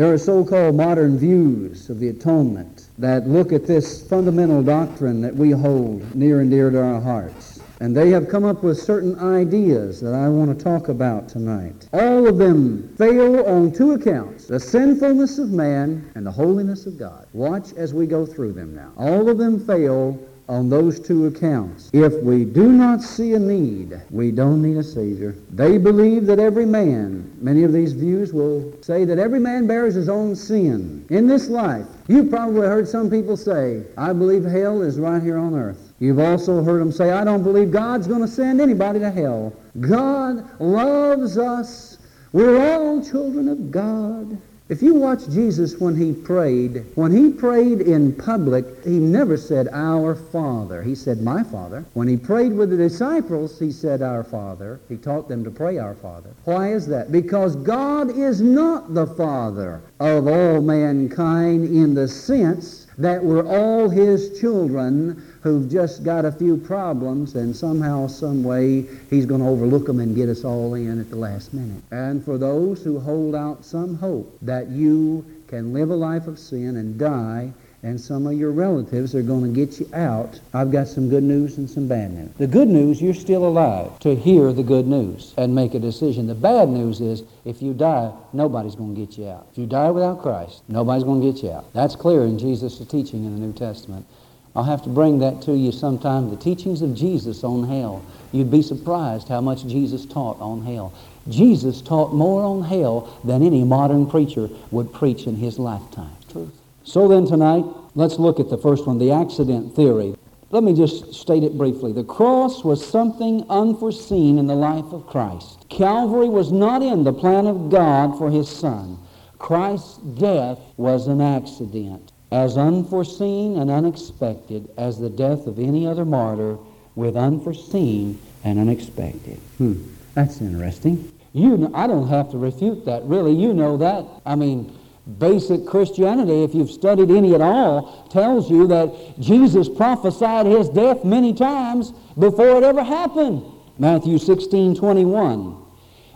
There are so-called modern views of the atonement that look at this fundamental doctrine that we hold near and dear to our hearts. And they have come up with certain ideas that I want to talk about tonight. All of them fail on two accounts the sinfulness of man and the holiness of God. Watch as we go through them now. All of them fail on those two accounts. If we do not see a need, we don't need a Savior. They believe that every man, many of these views will say that every man bears his own sin in this life. You've probably heard some people say, I believe hell is right here on earth. You've also heard them say, I don't believe God's going to send anybody to hell. God loves us. We're all children of God. If you watch Jesus when he prayed, when he prayed in public, he never said, Our Father. He said, My Father. When he prayed with the disciples, he said, Our Father. He taught them to pray, Our Father. Why is that? Because God is not the Father of all mankind in the sense that we're all his children who've just got a few problems and somehow, some way, he's going to overlook them and get us all in at the last minute. And for those who hold out some hope that you can live a life of sin and die and some of your relatives are going to get you out, I've got some good news and some bad news. The good news, you're still alive to hear the good news and make a decision. The bad news is if you die, nobody's going to get you out. If you die without Christ, nobody's going to get you out. That's clear in Jesus' teaching in the New Testament. I'll have to bring that to you sometime. The teachings of Jesus on hell. You'd be surprised how much Jesus taught on hell. Jesus taught more on hell than any modern preacher would preach in his lifetime. Truth. So then tonight, let's look at the first one, the accident theory. Let me just state it briefly. The cross was something unforeseen in the life of Christ. Calvary was not in the plan of God for his son. Christ's death was an accident as unforeseen and unexpected as the death of any other martyr with unforeseen and unexpected. Hmm, that's interesting. You, know, I don't have to refute that, really. You know that. I mean, basic Christianity, if you've studied any at all, tells you that Jesus prophesied his death many times before it ever happened. Matthew 16, 21.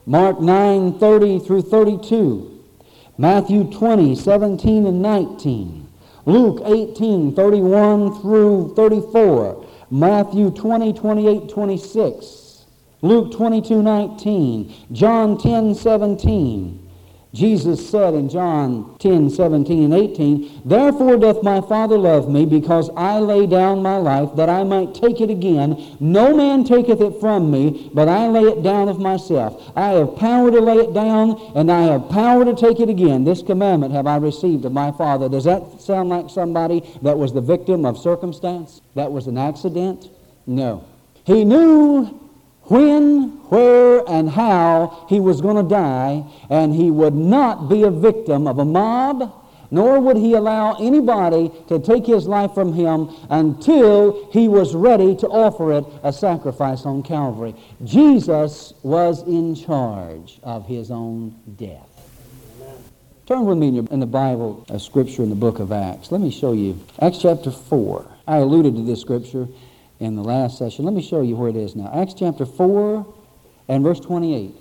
Mark 9, 30 through 32. Matthew 20, 17 and 19. Luke 18, 31 through 34. Matthew 20, 28, 26. Luke 22, 19. John 10, 17. Jesus said in John 10, 17 and 18, Therefore doth my Father love me, because I lay down my life, that I might take it again. No man taketh it from me, but I lay it down of myself. I have power to lay it down, and I have power to take it again. This commandment have I received of my Father. Does that sound like somebody that was the victim of circumstance? That was an accident? No. He knew when, where, and how he was going to die, and he would not be a victim of a mob, nor would he allow anybody to take his life from him until he was ready to offer it a sacrifice on Calvary. Jesus was in charge of his own death. Turn with me in, your, in the Bible, a scripture in the book of Acts. Let me show you. Acts chapter 4. I alluded to this scripture in the last session. Let me show you where it is now. Acts chapter 4 and verse 28.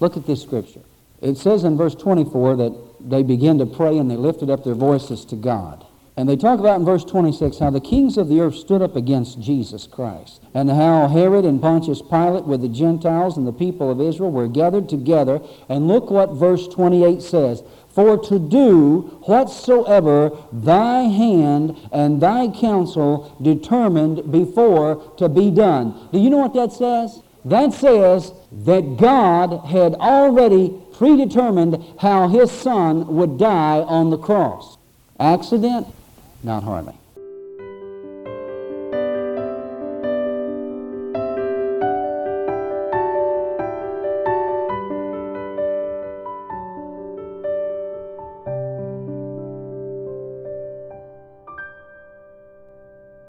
Look at this scripture. It says in verse 24 that they began to pray and they lifted up their voices to God. And they talk about in verse 26 how the kings of the earth stood up against Jesus Christ, and how Herod and Pontius Pilate with the Gentiles and the people of Israel were gathered together. And look what verse 28 says for to do whatsoever thy hand and thy counsel determined before to be done. Do you know what that says? That says that God had already predetermined how his son would die on the cross. Accident? Not hardly.